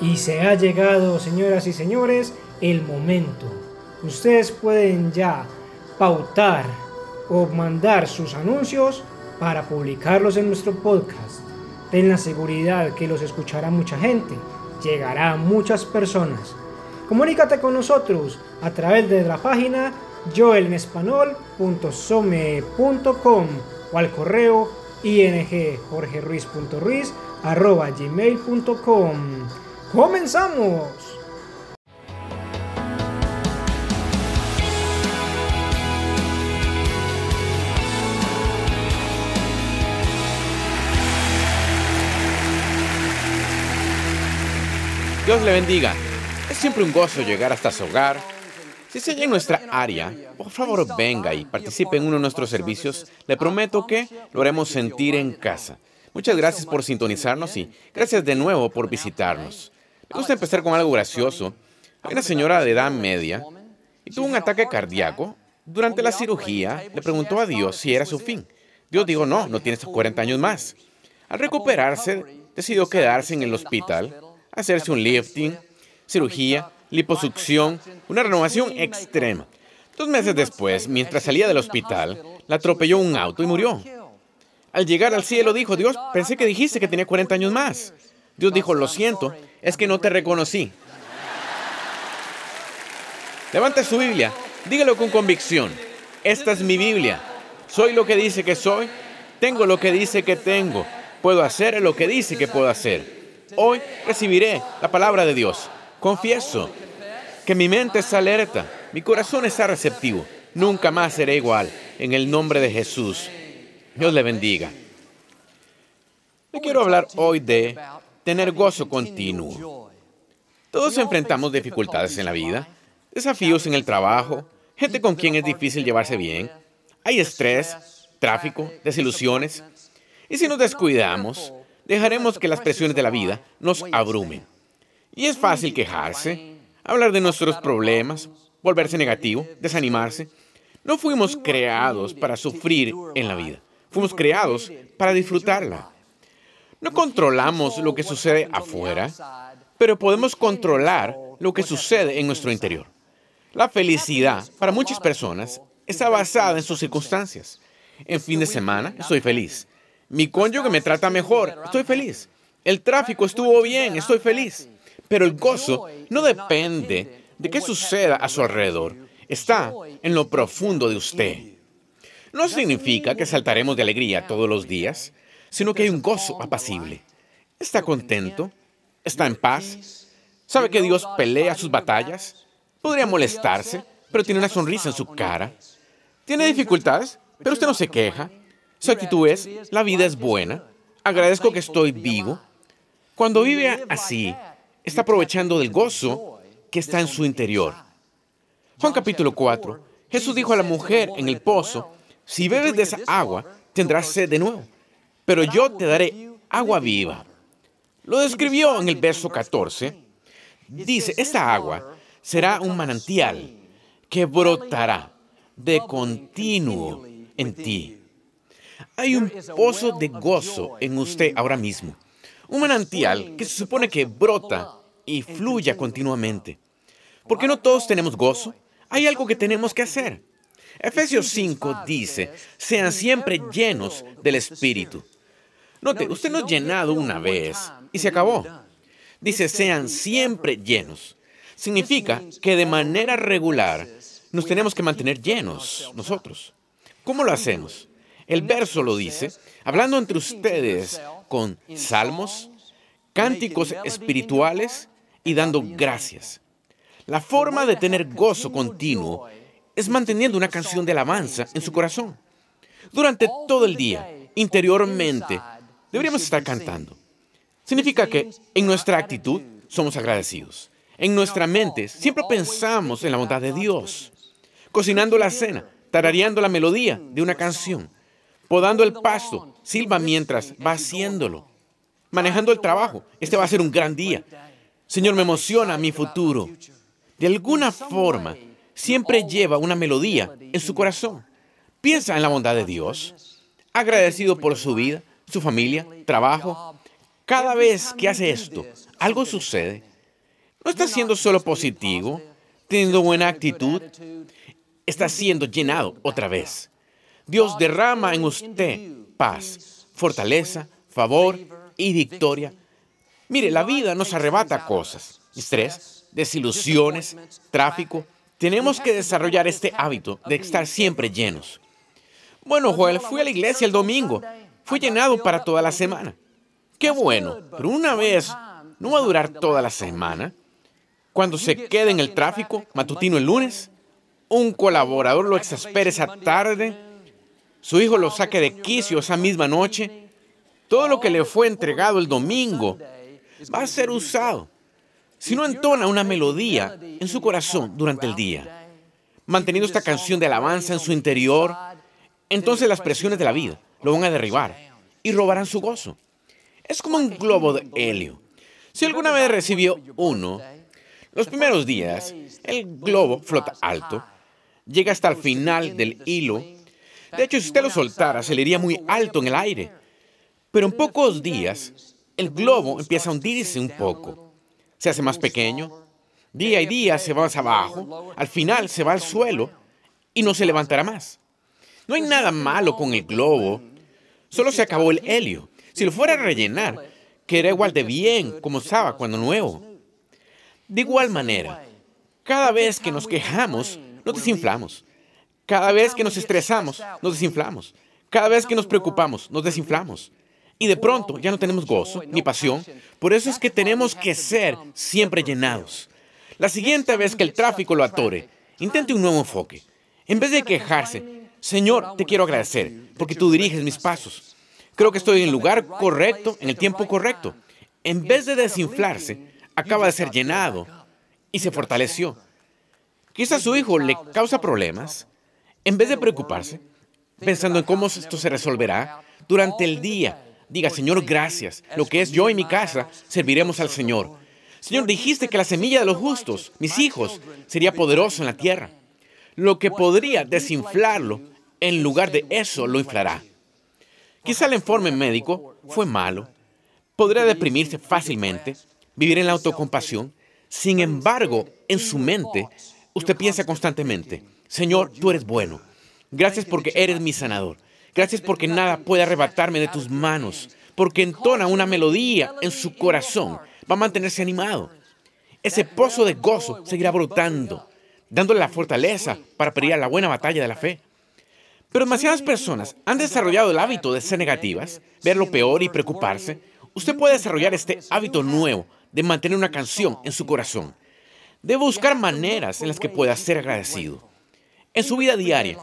Y se ha llegado, señoras y señores, el momento. Ustedes pueden ya pautar o mandar sus anuncios para publicarlos en nuestro podcast. Ten la seguridad que los escuchará mucha gente, llegará a muchas personas. Comunícate con nosotros a través de la página joelenespanol.some.com o al correo ingjorgeruiz.ruiz.gmail.com ¡Comenzamos! Dios le bendiga. Es siempre un gozo llegar hasta su hogar. Si se en nuestra área, por favor venga y participe en uno de nuestros servicios. Le prometo que lo haremos sentir en casa. Muchas gracias por sintonizarnos y gracias de nuevo por visitarnos. Me gusta empezar con algo gracioso. Una señora de edad media y tuvo un ataque cardíaco. Durante la cirugía le preguntó a Dios si era su fin. Dios dijo, no, no tienes 40 años más. Al recuperarse, decidió quedarse en el hospital hacerse un lifting, cirugía, liposucción, una renovación extrema. Dos meses después, mientras salía del hospital, la atropelló un auto y murió. Al llegar al cielo dijo, Dios, pensé que dijiste que tenía 40 años más. Dios dijo, lo siento, es que no te reconocí. Levante su Biblia, dígalo con convicción. Esta es mi Biblia. Soy lo que dice que soy, tengo lo que dice que tengo, puedo hacer lo que dice que puedo hacer. Hoy recibiré la palabra de Dios. Confieso que mi mente está alerta, mi corazón está receptivo. Nunca más seré igual. En el nombre de Jesús. Dios le bendiga. Le quiero hablar hoy de tener gozo continuo. Todos enfrentamos dificultades en la vida, desafíos en el trabajo, gente con quien es difícil llevarse bien. Hay estrés, tráfico, desilusiones. Y si nos descuidamos, dejaremos que las presiones de la vida nos abrumen. Y es fácil quejarse, hablar de nuestros problemas, volverse negativo, desanimarse. No fuimos creados para sufrir en la vida, fuimos creados para disfrutarla. No controlamos lo que sucede afuera, pero podemos controlar lo que sucede en nuestro interior. La felicidad para muchas personas está basada en sus circunstancias. En fin de semana estoy feliz. Mi cónyuge me trata mejor, estoy feliz. El tráfico estuvo bien, estoy feliz. Pero el gozo no depende de qué suceda a su alrededor. Está en lo profundo de usted. No significa que saltaremos de alegría todos los días, sino que hay un gozo apacible. ¿Está contento? ¿Está en paz? ¿Sabe que Dios pelea sus batallas? Podría molestarse, pero tiene una sonrisa en su cara. ¿Tiene dificultades? Pero usted no se queja. Su actitud es, la vida es buena, agradezco que estoy vivo. Cuando vive así, está aprovechando del gozo que está en su interior. Juan capítulo 4, Jesús dijo a la mujer en el pozo, si bebes de esa agua, tendrás sed de nuevo, pero yo te daré agua viva. Lo describió en el verso 14. Dice, esta agua será un manantial que brotará de continuo en ti. Hay un pozo de gozo en usted ahora mismo. Un manantial que se supone que brota y fluya continuamente. Porque no todos tenemos gozo. Hay algo que tenemos que hacer. Efesios 5 dice, sean siempre llenos del Espíritu. Note, usted no es llenado una vez y se acabó. Dice, sean siempre llenos. Significa que de manera regular nos tenemos que mantener llenos nosotros. ¿Cómo lo hacemos? El verso lo dice, hablando entre ustedes con salmos, cánticos espirituales y dando gracias. La forma de tener gozo continuo es manteniendo una canción de alabanza en su corazón. Durante todo el día, interiormente, deberíamos estar cantando. Significa que en nuestra actitud somos agradecidos. En nuestra mente siempre pensamos en la bondad de Dios. Cocinando la cena, tarareando la melodía de una canción. Podando el pasto, silba mientras va haciéndolo. Manejando el trabajo, este va a ser un gran día. Señor, me emociona mi futuro. De alguna forma, siempre lleva una melodía en su corazón. Piensa en la bondad de Dios, agradecido por su vida, su familia, trabajo. Cada vez que hace esto, algo sucede. No está siendo solo positivo, teniendo buena actitud, está siendo llenado otra vez. Dios derrama en usted paz, fortaleza, favor y victoria. Mire, la vida nos arrebata cosas, estrés, desilusiones, tráfico. Tenemos que desarrollar este hábito de estar siempre llenos. Bueno, Joel, fui a la iglesia el domingo. Fui llenado para toda la semana. Qué bueno, pero una vez no va a durar toda la semana. Cuando se quede en el tráfico matutino el lunes, un colaborador lo exaspere esa tarde, su hijo lo saque de quicio esa misma noche, todo lo que le fue entregado el domingo va a ser usado. Si no entona una melodía en su corazón durante el día, manteniendo esta canción de alabanza en su interior, entonces las presiones de la vida lo van a derribar y robarán su gozo. Es como un globo de helio. Si alguna vez recibió uno, los primeros días, el globo flota alto, llega hasta el final del hilo. De hecho, si usted lo soltara, se le iría muy alto en el aire. Pero en pocos días, el globo empieza a hundirse un poco. Se hace más pequeño. Día y día se va más abajo. Al final se va al suelo y no se levantará más. No hay nada malo con el globo. Solo se acabó el helio. Si lo fuera a rellenar, quedaría igual de bien como estaba cuando nuevo. De igual manera, cada vez que nos quejamos, nos desinflamos. Cada vez que nos estresamos, nos desinflamos. Cada vez que nos preocupamos, nos desinflamos. Y de pronto ya no tenemos gozo ni pasión. Por eso es que tenemos que ser siempre llenados. La siguiente vez que el tráfico lo atore, intente un nuevo enfoque. En vez de quejarse, Señor, te quiero agradecer porque tú diriges mis pasos. Creo que estoy en el lugar correcto, en el tiempo correcto. En vez de desinflarse, acaba de ser llenado y se fortaleció. Quizás su hijo le causa problemas. En vez de preocuparse, pensando en cómo esto se resolverá, durante el día, diga, Señor, gracias. Lo que es yo y mi casa, serviremos al Señor. Señor, dijiste que la semilla de los justos, mis hijos, sería poderoso en la tierra. Lo que podría desinflarlo, en lugar de eso, lo inflará. Quizá el informe médico fue malo. Podría deprimirse fácilmente, vivir en la autocompasión. Sin embargo, en su mente, usted piensa constantemente, Señor, tú eres bueno. Gracias porque eres mi sanador. Gracias porque nada puede arrebatarme de tus manos. Porque entona una melodía en su corazón. Va a mantenerse animado. Ese pozo de gozo seguirá brotando, dándole la fortaleza para pelear la buena batalla de la fe. Pero demasiadas personas han desarrollado el hábito de ser negativas, ver lo peor y preocuparse. Usted puede desarrollar este hábito nuevo de mantener una canción en su corazón. Debe buscar maneras en las que pueda ser agradecido. En su vida diaria,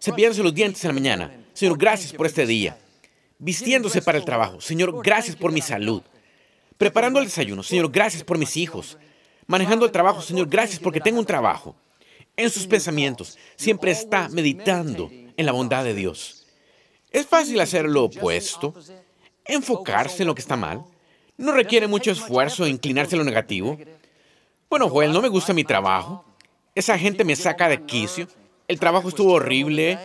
cepillándose los dientes en la mañana. Señor, gracias por este día. Vistiéndose para el trabajo. Señor, gracias por mi salud. Preparando el desayuno. Señor, gracias por mis hijos. Manejando el trabajo. Señor, gracias porque tengo un trabajo. En sus pensamientos, siempre está meditando en la bondad de Dios. Es fácil hacer lo opuesto, enfocarse en lo que está mal. No requiere mucho esfuerzo inclinarse a lo negativo. Bueno, Joel, no me gusta mi trabajo. Esa gente me saca de quicio. El trabajo estuvo horrible.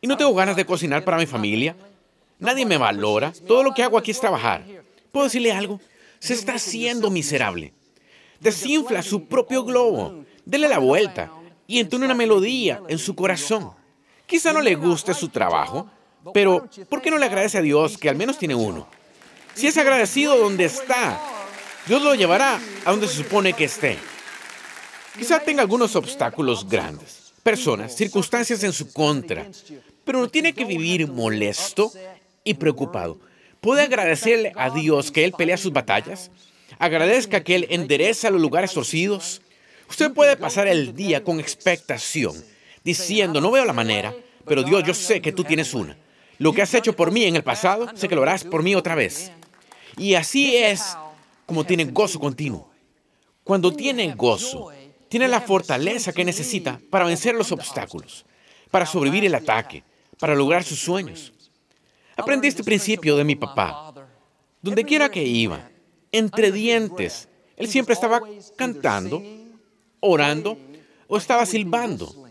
Y no tengo ganas de cocinar para mi familia. Nadie me valora. Todo lo que hago aquí es trabajar. ¿Puedo decirle algo? Se está haciendo miserable. Desinfla su propio globo. Dele la vuelta y entone una melodía en su corazón. Quizá no le guste su trabajo, pero ¿por qué no le agradece a Dios que al menos tiene uno? Si es agradecido donde está, Dios lo llevará a donde se supone que esté. Quizá tenga algunos obstáculos grandes, personas, circunstancias en su contra, pero no tiene que vivir molesto y preocupado. ¿Puede agradecerle a Dios que Él pelea sus batallas? Agradezca que Él endereza los lugares torcidos. Usted puede pasar el día con expectación diciendo, no veo la manera, pero Dios, yo sé que tú tienes una. Lo que has hecho por mí en el pasado, sé que lo harás por mí otra vez. Y así es como tiene gozo continuo. Cuando tiene gozo, tiene la fortaleza que necesita para vencer los obstáculos, para sobrevivir el ataque, para lograr sus sueños. Aprendí este principio de mi papá. Donde quiera que iba, entre dientes, él siempre estaba cantando, orando o estaba silbando.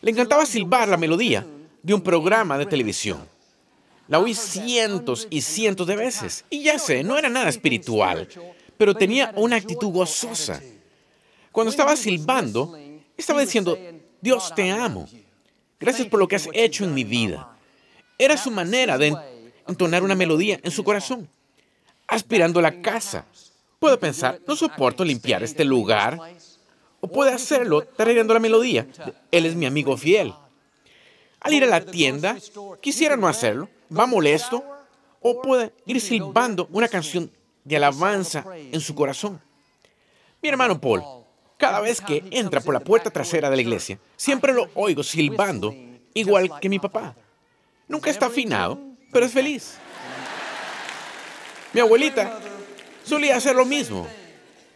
Le encantaba silbar la melodía de un programa de televisión. La oí cientos y cientos de veces. Y ya sé, no era nada espiritual, pero tenía una actitud gozosa. Cuando estaba silbando, estaba diciendo, Dios te amo. Gracias por lo que has hecho en mi vida. Era su manera de entonar una melodía en su corazón, aspirando la casa. Puedo pensar, no soporto limpiar este lugar. O puede hacerlo trayendo la melodía. Él es mi amigo fiel. Al ir a la tienda, quisiera no hacerlo, va molesto, o puede ir silbando una canción de alabanza en su corazón. Mi hermano Paul, cada vez que entra por la puerta trasera de la iglesia, siempre lo oigo silbando, igual que mi papá. Nunca está afinado, pero es feliz. Mi abuelita solía hacer lo mismo.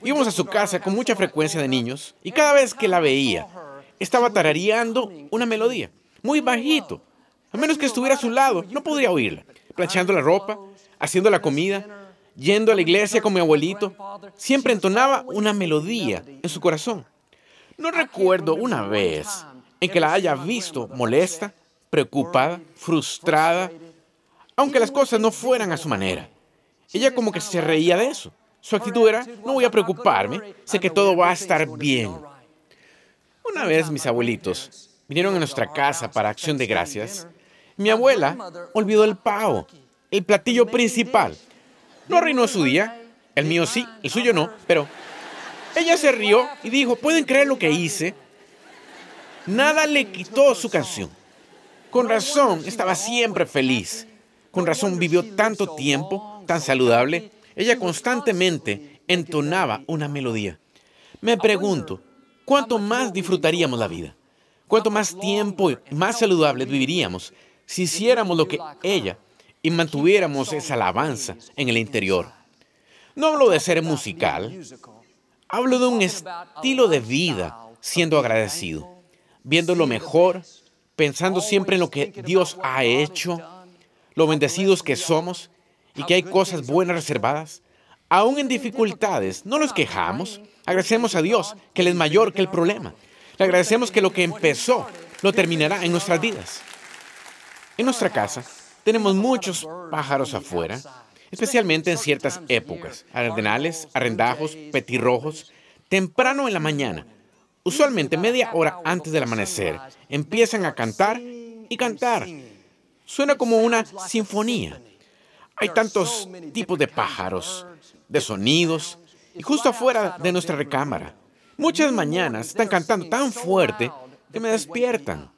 Íbamos a su casa con mucha frecuencia de niños y cada vez que la veía, estaba tarareando una melodía, muy bajito. A menos que estuviera a su lado, no podría oírla. Planchando la ropa, haciendo la comida, yendo a la iglesia con mi abuelito, siempre entonaba una melodía en su corazón. No recuerdo una vez en que la haya visto molesta, preocupada, frustrada, aunque las cosas no fueran a su manera. Ella como que se reía de eso. Su actitud era, no voy a preocuparme, sé que todo va a estar bien. Una vez mis abuelitos vinieron a nuestra casa para acción de gracias. Mi abuela olvidó el pavo, el platillo principal, no arruinó su día. El mío sí, el suyo no, pero ella se rió y dijo, ¿pueden creer lo que hice? Nada le quitó su canción. Con razón, estaba siempre feliz. Con razón vivió tanto tiempo, tan saludable. Ella constantemente entonaba una melodía. Me pregunto, ¿cuánto más disfrutaríamos la vida? ¿Cuánto más tiempo y más saludable viviríamos si hiciéramos lo que ella y mantuviéramos esa alabanza en el interior. No hablo de ser musical, hablo de un estilo de vida siendo agradecido, viendo lo mejor, pensando siempre en lo que Dios ha hecho, lo bendecidos que somos y que hay cosas buenas reservadas. Aún en dificultades, no nos quejamos, agradecemos a Dios que Él es mayor que el problema. Le agradecemos que lo que empezó lo terminará en nuestras vidas. En nuestra casa tenemos muchos pájaros afuera, especialmente en ciertas épocas, ardenales, arrendajos, petirrojos, temprano en la mañana, usualmente media hora antes del amanecer, empiezan a cantar y cantar. Suena como una sinfonía. Hay tantos tipos de pájaros, de sonidos, y justo afuera de nuestra recámara. Muchas mañanas están cantando tan fuerte que me despiertan.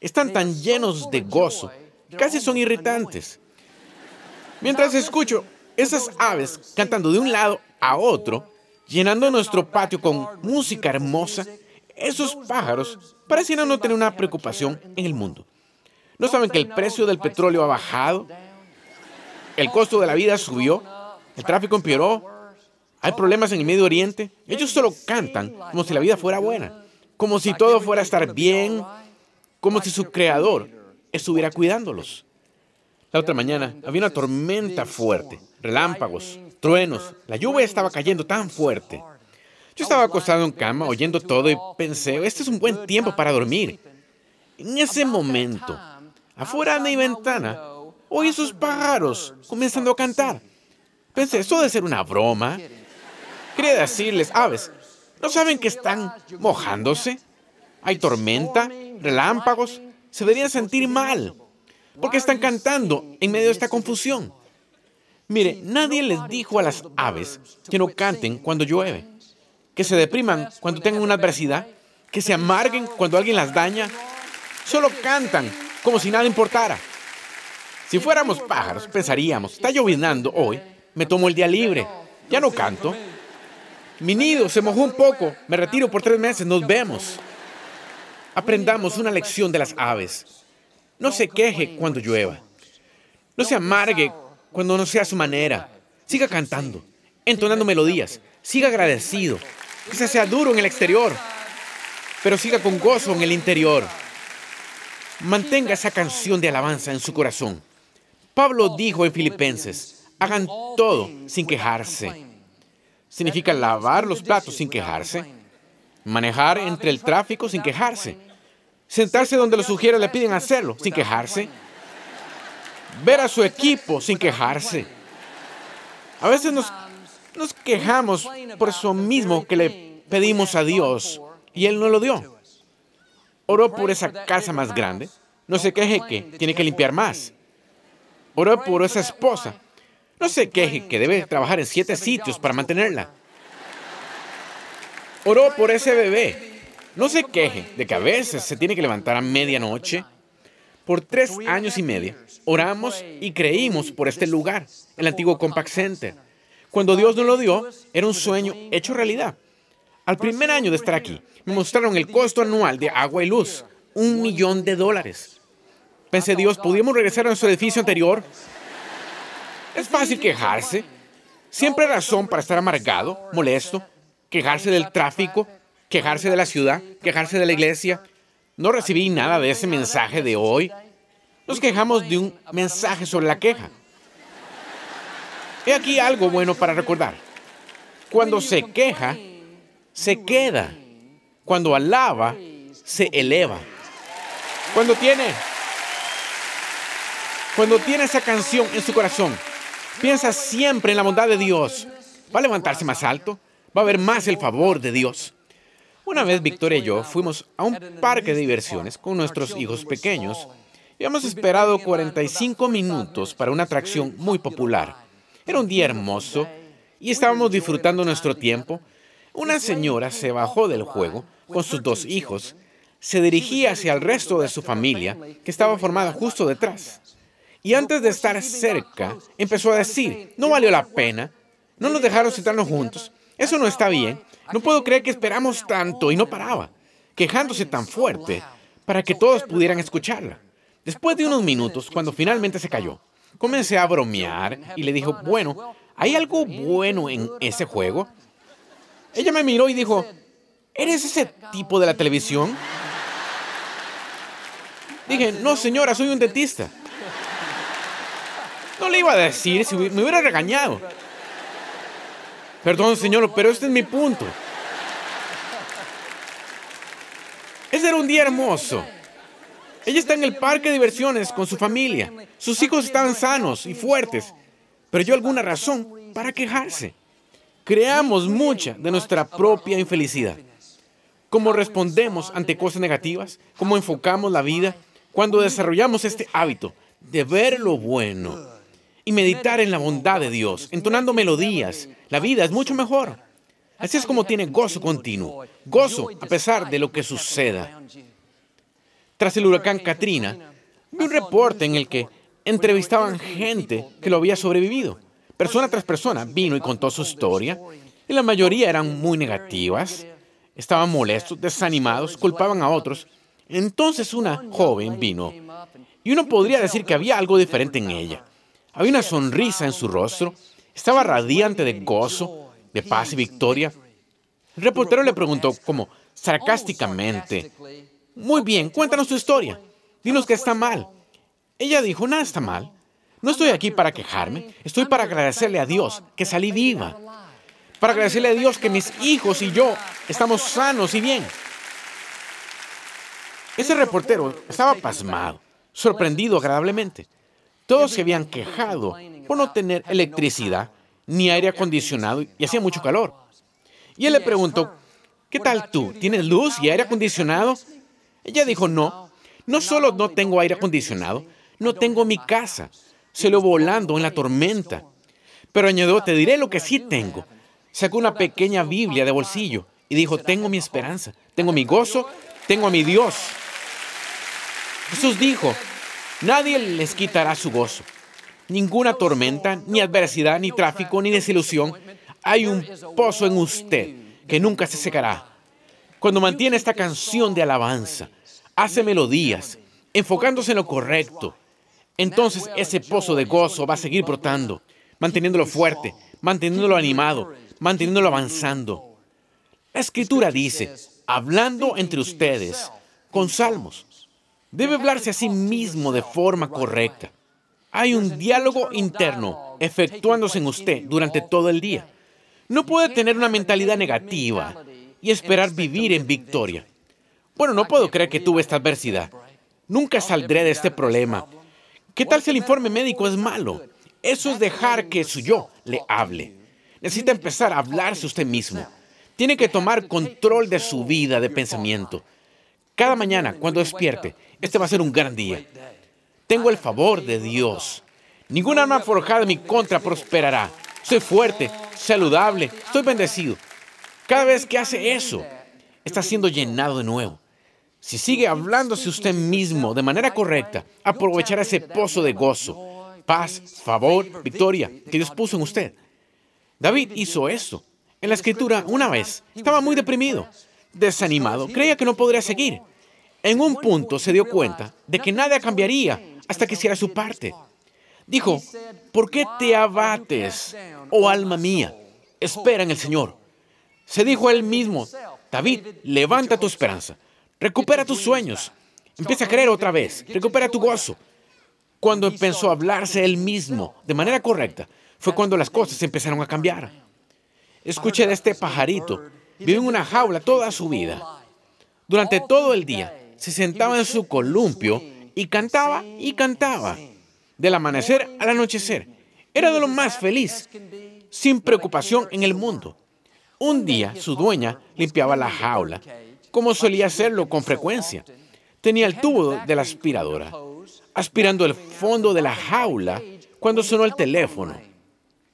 Están tan llenos de gozo casi son irritantes. Mientras escucho esas aves cantando de un lado a otro, llenando nuestro patio con música hermosa, esos pájaros parecieran no tener una preocupación en el mundo. No saben que el precio del petróleo ha bajado, el costo de la vida subió, el tráfico empeoró, hay problemas en el Medio Oriente. Ellos solo cantan como si la vida fuera buena, como si todo fuera a estar bien, como si su creador estuviera cuidándolos. La otra mañana había una tormenta fuerte, relámpagos, truenos, la lluvia estaba cayendo tan fuerte. Yo estaba acostado en cama oyendo todo y pensé, este es un buen tiempo para dormir. En ese momento, afuera de mi ventana, oí esos pájaros comenzando a cantar. Pensé, eso debe ser una broma. Quería decirles, aves, ¿no saben que están mojándose? Hay tormenta, relámpagos, se deberían sentir mal, porque están cantando en medio de esta confusión. Mire, nadie les dijo a las aves que no canten cuando llueve, que se depriman cuando tengan una adversidad, que se amarguen cuando alguien las daña. Solo cantan como si nada importara. Si fuéramos pájaros, pensaríamos, está llovinando hoy, me tomo el día libre, ya no canto. Mi nido se mojó un poco, me retiro por tres meses, nos vemos. Aprendamos una lección de las aves. No se queje cuando llueva. No se amargue cuando no sea su manera. Siga cantando, entonando melodías. Siga agradecido. Quizás sea duro en el exterior, pero siga con gozo en el interior. Mantenga esa canción de alabanza en su corazón. Pablo dijo en Filipenses, hagan todo sin quejarse. Significa lavar los platos sin quejarse Manejar entre el tráfico sin quejarse. Sentarse donde los sugieres le piden hacerlo sin quejarse. ver a su equipo sin quejarse. A veces nos, nos quejamos por eso mismo que le pedimos a Dios y Él no lo dio. Oró por esa casa más grande. No se queje que tiene que limpiar más. Oró por esa esposa. No se queje que debe trabajar en siete sitios para mantenerla. Oró por ese bebé. No se queje de que a veces se tiene que levantar a medianoche. Por tres años y medio oramos y creímos por este lugar, el antiguo Compact Center. Cuando Dios nos lo dio, era un sueño hecho realidad. Al primer año de estar aquí, me mostraron el costo anual de agua y luz, un millón de dólares. Pensé, Dios, ¿podríamos regresar a nuestro edificio anterior? Es fácil quejarse. Siempre hay razón para estar amargado, molesto, quejarse del tráfico, quejarse de la ciudad, quejarse de la iglesia. No recibí nada de ese mensaje de hoy. Nos quejamos de un mensaje sobre la queja. He aquí algo bueno para recordar. Cuando se queja, se queda. Cuando alaba, se eleva. Cuando tiene, cuando tiene esa canción en su corazón, piensa siempre en la bondad de Dios. Va a levantarse más alto, va a ver más el favor de Dios. Una vez Victoria y yo fuimos a un parque de diversiones con nuestros hijos pequeños y hemos esperado 45 minutos para una atracción muy popular. Era un día hermoso y estábamos disfrutando nuestro tiempo. Una señora se bajó del juego con sus dos hijos, se dirigía hacia el resto de su familia, que estaba formada justo detrás. Y antes de estar cerca, empezó a decir, no valió la pena, no nos dejaron sentarnos juntos, eso no está bien, no puedo creer que esperamos tanto y no paraba, quejándose tan fuerte para que todos pudieran escucharla. Después de unos minutos, cuando finalmente se cayó, comencé a bromear y le dijo, bueno, ¿hay algo bueno en ese juego? Ella me miró y dijo, ¿eres ese tipo de la televisión? Dije, no señora, soy un dentista. No le iba a decir si me hubiera regañado. Perdón, señor, pero este es mi punto. Ese era un día hermoso. Ella está en el parque de diversiones con su familia. Sus hijos estaban sanos y fuertes, pero yo alguna razón para quejarse. Creamos mucha de nuestra propia infelicidad. ¿Cómo respondemos ante cosas negativas? ¿Cómo enfocamos la vida? Cuando desarrollamos este hábito de ver lo bueno y meditar en la bondad de Dios, entonando melodías, la vida es mucho mejor. Así es como tiene gozo continuo, gozo a pesar de lo que suceda. Tras el huracán Katrina, vi un reporte en el que entrevistaban gente que lo había sobrevivido. Persona tras persona vino y contó su historia, y la mayoría eran muy negativas, estaban molestos, desanimados, culpaban a otros. Entonces una joven vino, y uno podría decir que había algo diferente en ella. Había una sonrisa en su rostro, estaba radiante de gozo, de paz y victoria. El reportero le preguntó como sarcásticamente, muy bien, cuéntanos tu historia, dinos que está mal. Ella dijo, nada está mal, no estoy aquí para quejarme, estoy para agradecerle a Dios que salí viva, para agradecerle a Dios que mis hijos y yo estamos sanos y bien. Ese reportero estaba pasmado, sorprendido agradablemente. Todos se habían quejado por no tener electricidad ni aire acondicionado y hacía mucho calor. Y él le preguntó, ¿qué tal tú? ¿Tienes luz y aire acondicionado? Ella dijo, no, no solo no tengo aire acondicionado, no tengo mi casa. Se lo volando en la tormenta. Pero añadió, te diré lo que sí tengo. Sacó una pequeña Biblia de bolsillo y dijo, tengo mi esperanza, tengo mi gozo, tengo a mi Dios. Jesús dijo, Nadie les quitará su gozo. Ninguna tormenta, ni adversidad, ni tráfico, ni desilusión. Hay un pozo en usted que nunca se secará. Cuando mantiene esta canción de alabanza, hace melodías, enfocándose en lo correcto, entonces ese pozo de gozo va a seguir brotando, manteniéndolo fuerte, manteniéndolo animado, manteniéndolo avanzando. La escritura dice, hablando entre ustedes con salmos, Debe hablarse a sí mismo de forma correcta. Hay un diálogo interno efectuándose en usted durante todo el día. No puede tener una mentalidad negativa y esperar vivir en victoria. Bueno, no puedo creer que tuve esta adversidad. Nunca saldré de este problema. ¿Qué tal si el informe médico es malo? Eso es dejar que su yo le hable. Necesita empezar a hablarse usted mismo. Tiene que tomar control de su vida de pensamiento. Cada mañana, cuando despierte, este va a ser un gran día. Tengo el favor de Dios. Ninguna arma forjada en mi contra prosperará. Soy fuerte, saludable, estoy bendecido. Cada vez que hace eso, está siendo llenado de nuevo. Si sigue hablándose usted mismo de manera correcta, aprovechará ese pozo de gozo, paz, favor, victoria que Dios puso en usted. David hizo eso. En la escritura, una vez, estaba muy deprimido, desanimado, creía que no podría seguir. En un punto se dio cuenta de que nada cambiaría hasta que hiciera su parte. Dijo, ¿por qué te abates, oh alma mía? Espera en el Señor. Se dijo a él mismo, David, levanta tu esperanza, recupera tus sueños, empieza a creer otra vez, recupera tu gozo. Cuando empezó a hablarse él mismo de manera correcta, fue cuando las cosas empezaron a cambiar. Escuché de este pajarito, vive en una jaula toda su vida. Durante todo el día se sentaba en su columpio y cantaba y cantaba. Del amanecer al anochecer. Era de lo más feliz, sin preocupación en el mundo. Un día su dueña limpiaba la jaula, como solía hacerlo con frecuencia. Tenía el tubo de la aspiradora, aspirando el fondo de la jaula cuando sonó el teléfono.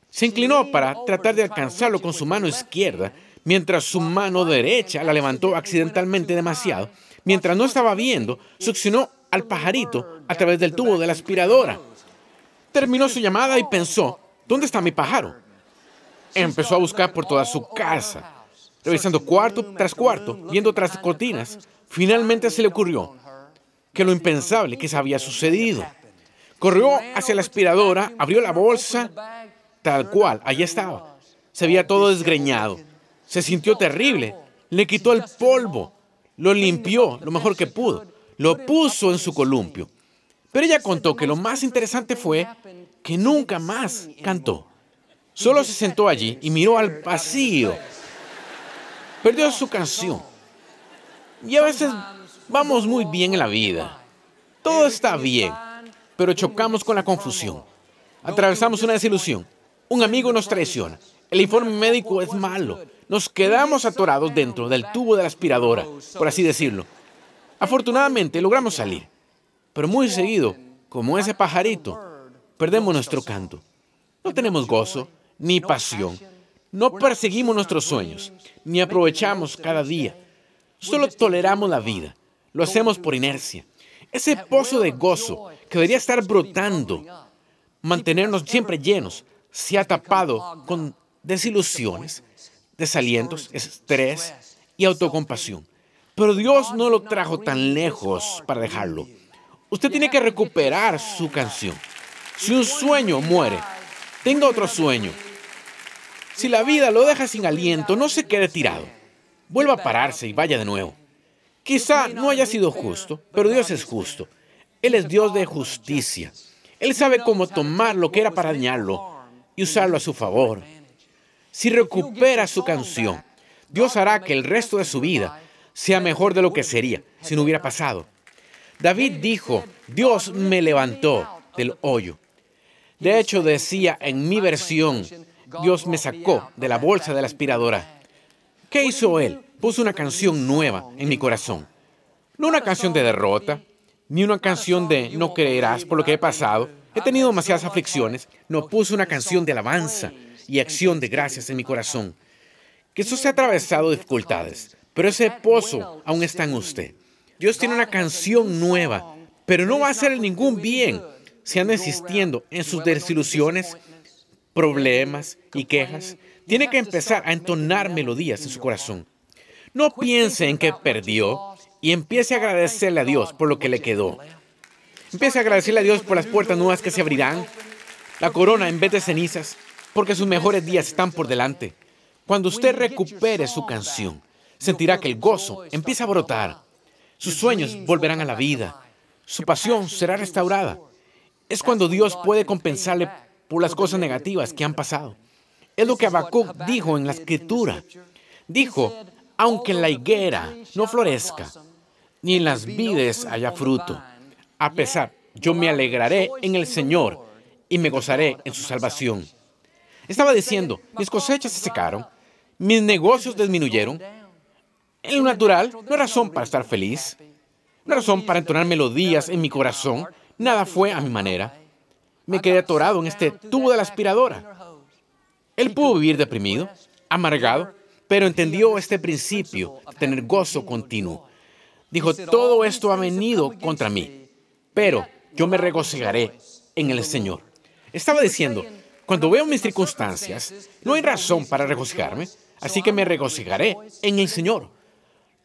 Se inclinó para tratar de alcanzarlo con su mano izquierda, mientras su mano derecha la levantó accidentalmente demasiado. Mientras no estaba viendo, succionó al pajarito a través del tubo de la aspiradora. Terminó su llamada y pensó, ¿dónde está mi pájaro? Empezó a buscar por toda su casa, revisando cuarto tras cuarto, viendo tras cortinas. Finalmente se le ocurrió que lo impensable que se había sucedido. Corrió hacia la aspiradora, abrió la bolsa, tal cual, allí estaba. Se veía todo desgreñado. Se sintió terrible. Le quitó el polvo, lo limpió lo mejor que pudo, lo puso en su columpio. Pero ella contó que lo más interesante fue que nunca más cantó. Solo se sentó allí y miró al vacío. Perdió su canción. Y a veces vamos muy bien en la vida. Todo está bien, pero chocamos con la confusión. Atravesamos una desilusión. Un amigo nos traiciona. El informe médico es malo. Nos quedamos atorados dentro del tubo de la aspiradora, por así decirlo. Afortunadamente logramos salir, pero muy seguido, como ese pajarito, perdemos nuestro canto. No tenemos gozo, ni pasión. No perseguimos nuestros sueños, ni aprovechamos cada día. Solo toleramos la vida. Lo hacemos por inercia. Ese pozo de gozo que debería estar brotando, mantenernos siempre llenos, se ha tapado con desilusiones, desalientos, estrés y autocompasión. Pero Dios no lo trajo tan lejos para dejarlo. Usted tiene que recuperar su canción. Si un sueño muere, tenga otro sueño. Si la vida lo deja sin aliento, no se quede tirado. Vuelva a pararse y vaya de nuevo. Quizá no haya sido justo, pero Dios es justo. Él es Dios de justicia. Él sabe cómo tomar lo que era para dañarlo y usarlo a su favor. Si recupera su canción, Dios hará que el resto de su vida sea mejor de lo que sería si no hubiera pasado. David dijo, Dios me levantó del hoyo. De hecho, decía en mi versión, Dios me sacó de la bolsa de la aspiradora. ¿Qué hizo él? Puso una canción nueva en mi corazón. No una canción de derrota, ni una canción de no creerás por lo que he pasado. He tenido demasiadas aflicciones. No puso una canción de alabanza y acción de gracias en mi corazón. Que eso se ha atravesado dificultades, pero ese pozo aún está en usted. Dios tiene una canción nueva, pero no va a hacer ningún bien si anda insistiendo en sus desilusiones, problemas y quejas. Tiene que empezar a entonar melodías en su corazón. No piense en que perdió y empiece a agradecerle a Dios por lo que le quedó. Empiece a agradecerle a Dios por las puertas nuevas que se abrirán, la corona en vez de cenizas, porque sus mejores días están por delante. Cuando usted recupere su canción, sentirá que el gozo empieza a brotar. Sus sueños volverán a la vida. Su pasión será restaurada. Es cuando Dios puede compensarle por las cosas negativas que han pasado. Es lo que Habacuc dijo en la escritura. Dijo, aunque la higuera no florezca, ni en las vides haya fruto, a pesar Yo me alegraré en el Señor y me gozaré en su salvación. Estaba diciendo, mis cosechas se secaron, mis negocios disminuyeron. En lo natural, no hay razón para estar feliz, no hay razón para entonar melodías en mi corazón. Nada fue a mi manera. Me quedé atorado en este tubo de la aspiradora. Él pudo vivir deprimido, amargado, pero entendió este principio de tener gozo continuo. Dijo, todo esto ha venido contra mí, pero yo me regocijaré en el Señor. Estaba diciendo, cuando veo mis circunstancias, no hay razón para regocijarme, así que me regocijaré en el Señor.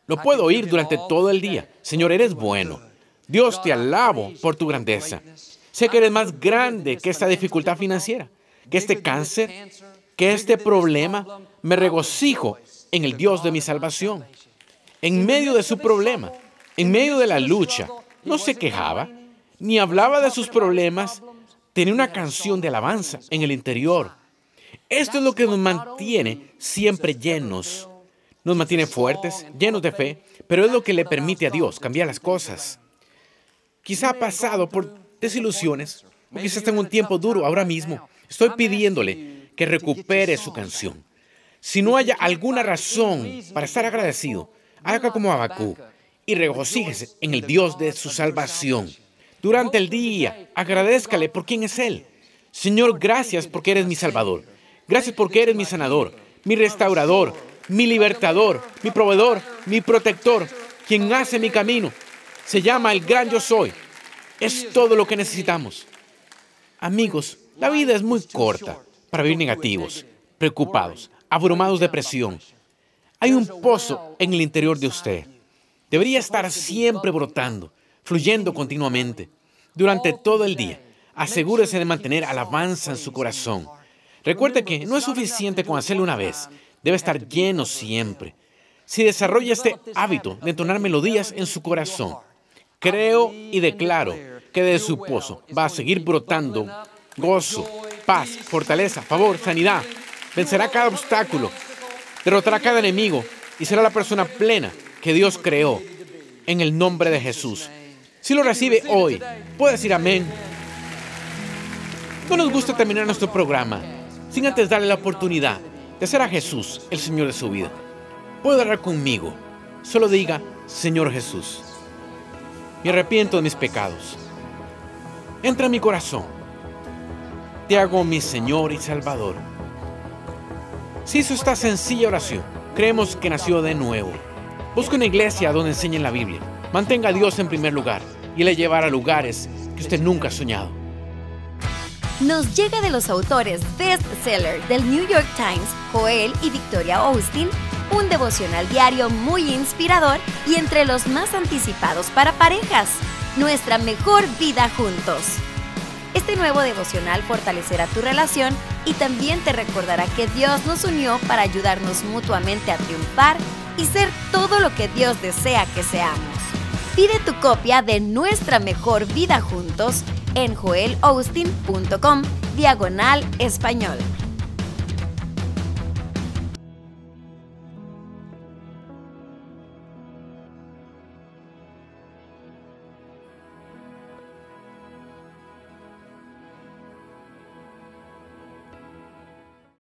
Lo puedo oír durante todo el día. Señor, eres bueno. Dios te alabo por tu grandeza. Sé que eres más grande que esta dificultad financiera, que este cáncer, que este problema. Me regocijo en el Dios de mi salvación. En medio de su problema, en medio de la lucha, no se quejaba, ni hablaba de sus problemas, tenía una canción de alabanza en el interior. Esto es lo que nos mantiene siempre llenos. Nos mantiene fuertes, llenos de fe, pero es lo que le permite a Dios cambiar las cosas. Quizá ha pasado por desilusiones, o quizás está en un tiempo duro ahora mismo. Estoy pidiéndole que recupere su canción. Si no haya alguna razón para estar agradecido, haga como Abacú y regocíjese en el Dios de su salvación. Durante el día, agradezcale por quién es Él. Señor, gracias porque eres mi Salvador. Gracias porque eres mi sanador, mi restaurador, mi libertador, mi proveedor, mi protector, quien hace mi camino. Se llama el gran yo soy. Es todo lo que necesitamos. Amigos, la vida es muy corta para vivir negativos, preocupados, abrumados de presión. Hay un pozo en el interior de usted. Debería estar siempre brotando fluyendo continuamente. Durante todo el día, asegúrese de mantener alabanza en su corazón. Recuerde que no es suficiente con hacerlo una vez, debe estar lleno siempre. Si desarrolla este hábito de entonar melodías en su corazón, creo y declaro que de su pozo va a seguir brotando gozo, paz, fortaleza, favor, sanidad. Vencerá cada obstáculo, derrotará cada enemigo y será la persona plena que Dios creó en el nombre de Jesús. Si lo recibe hoy, puede decir amén. No nos gusta terminar nuestro programa sin antes darle la oportunidad de ser a Jesús el Señor de su vida. Puede orar conmigo. Solo diga, Señor Jesús, me arrepiento de mis pecados. Entra en mi corazón. Te hago mi Señor y Salvador. Si hizo esta sencilla oración, creemos que nació de nuevo. Busca una iglesia donde enseñen la Biblia Mantenga a Dios en primer lugar y le llevará a lugares que usted nunca ha soñado. Nos llega de los autores bestseller del New York Times, Joel y Victoria Austin, un devocional diario muy inspirador y entre los más anticipados para parejas. Nuestra mejor vida juntos. Este nuevo devocional fortalecerá tu relación y también te recordará que Dios nos unió para ayudarnos mutuamente a triunfar y ser todo lo que Dios desea que seamos. Pide tu copia de Nuestra Mejor Vida Juntos en joelaustin.com diagonal español.